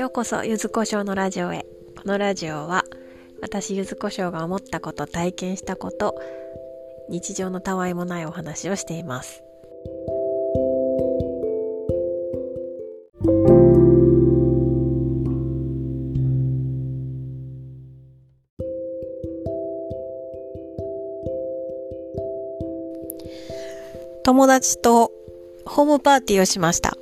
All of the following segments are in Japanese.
ようこそゆずこしょうのラジオへ。このラジオは私ゆずこしょうが思ったこと体験したこと日常のたわいもないお話をしています。友達とホームパーティーをしました。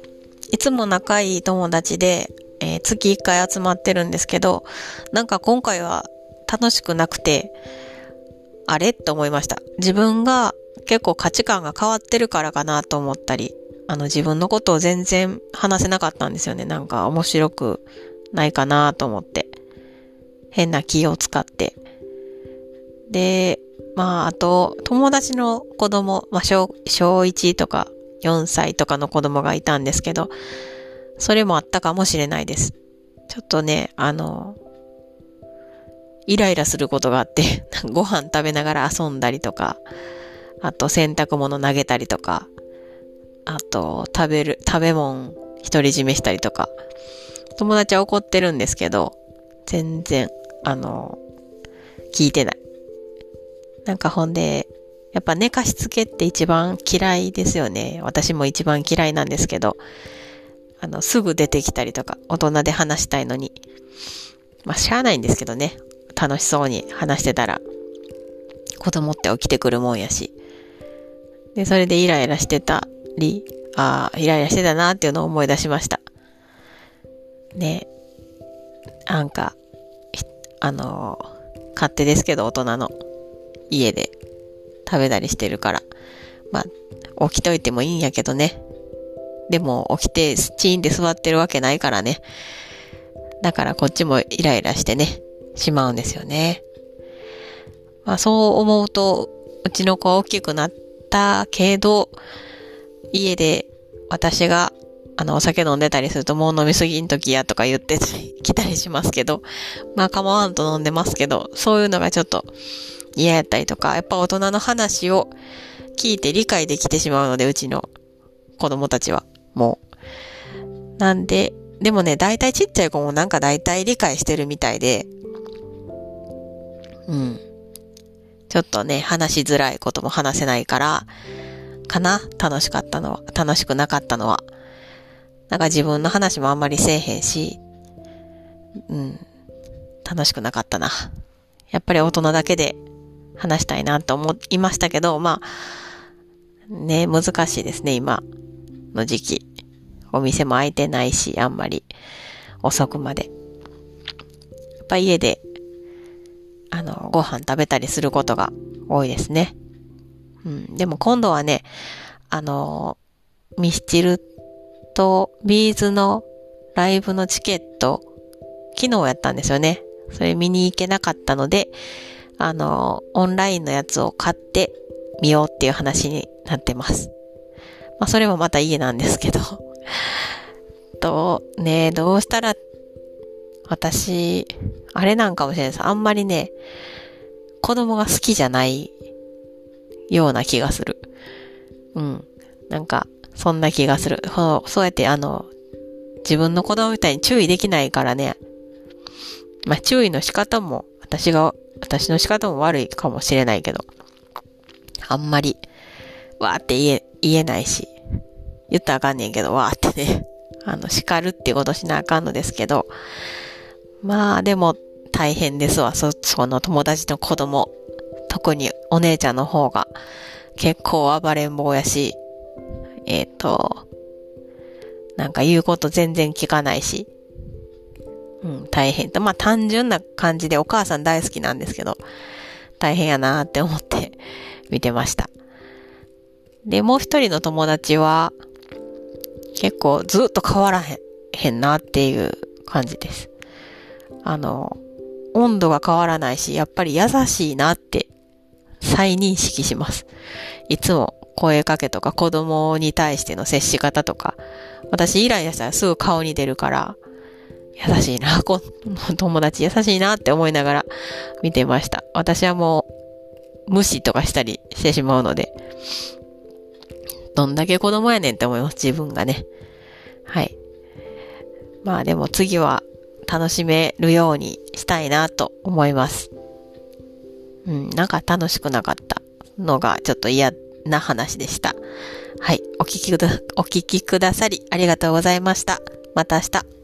いつも仲いい友達でえー、月1回集まってるんですけど、なんか今回は楽しくなくて、あれ？と思いました。自分が結構価値観が変わってるからかなと思ったり、あの自分のことを全然話せなかったんですよね。なんか面白くないかなと思って。変な気を使って。で、まあ、あと、友達の子供、まあ小、小1とか4歳とかの子供がいたんですけど、それもあったかもしれないです。ちょっとね、あの、イライラすることがあって、ご飯食べながら遊んだりとか、あと洗濯物投げたりとか、あと食べる、食べ物独り占めしたりとか、友達は怒ってるんですけど、全然、あの、聞いてない。なんかほんで、やっぱ寝かしつけって一番嫌いですよね。私も一番嫌いなんですけど、あの、すぐ出てきたりとか、大人で話したいのに。まあ、しゃあないんですけどね。楽しそうに話してたら、子供って起きてくるもんやし。で、それでイライラしてたり、ああ、イライラしてたなっていうのを思い出しました。ねなんか、あのー、勝手ですけど、大人の家で食べたりしてるから。まあ、起きといてもいいんやけどね。でも起きてチーンって座ってるわけないからね。だからこっちもイライラしてね、しまうんですよね。まあそう思うと、うちの子は大きくなったけど、家で私があのお酒飲んでたりするともう飲みすぎんときやとか言って きたりしますけど、まあ構わんと飲んでますけど、そういうのがちょっと嫌やったりとか、やっぱ大人の話を聞いて理解できてしまうので、うちの子供たちは。もう。なんで、でもね、大体ちっちゃい子もなんか大体理解してるみたいで、うん。ちょっとね、話しづらいことも話せないから、かな？楽しかったのは、楽しくなかったのは。なんか自分の話もあんまりせえへんし、うん。楽しくなかったな。やっぱり大人だけで話したいなと思いましたけど、まあ、ね、難しいですね、今の時期。お店も開いてないし、あんまり遅くまで。やっぱ家で、あの、ご飯食べたりすることが多いですね。うん。でも今度はね、あの、ミスチルとビーズのライブのチケット、昨日やったんですよね。それ見に行けなかったので、あの、オンラインのやつを買ってみようっていう話になってます。まあ、それもまた家なんですけど。と、ね、どうしたら、私、あれなんかもしれないです。あんまりね、子供が好きじゃないような気がする。うん。なんか、そんな気がする。そうやってあの、自分の子供みたいに注意できないからね。まあ、注意の仕方も、私が、私の仕方も悪いかもしれないけど、あんまり、わーって言え、言えないし、言ったらあかんねんけど、わーってね、あの、叱るってことしなあかんのですけど、まあ、でも、大変ですわ、そ、その友達の子供。特にお姉ちゃんの方が、結構暴れん坊やし、えっ、ー、と、なんか言うこと全然聞かないし、うん、大変。と。まあ単純な感じでお母さん大好きなんですけど、大変やなーって思って見てました。で、もう一人の友達は、結構ずっと変わらへん、へんなっていう感じです。あの、温度が変わらないし、やっぱり優しいなって再認識します。いつも声かけとか子供に対しての接し方とか、私イライラしたらすぐ顔に出るから、優しいな、こ友達優しいなって思いながら見てました。私はもう無視とかしたりしてしまうので、どんだけ子供やねんって思います、自分がね。はい。まあでも次は楽しめるようにしたいなと思います。うん、なんか楽しくなかったのがちょっと嫌な話でした。はい、お聞きくだ、お聞きくださりありがとうございました。また明日。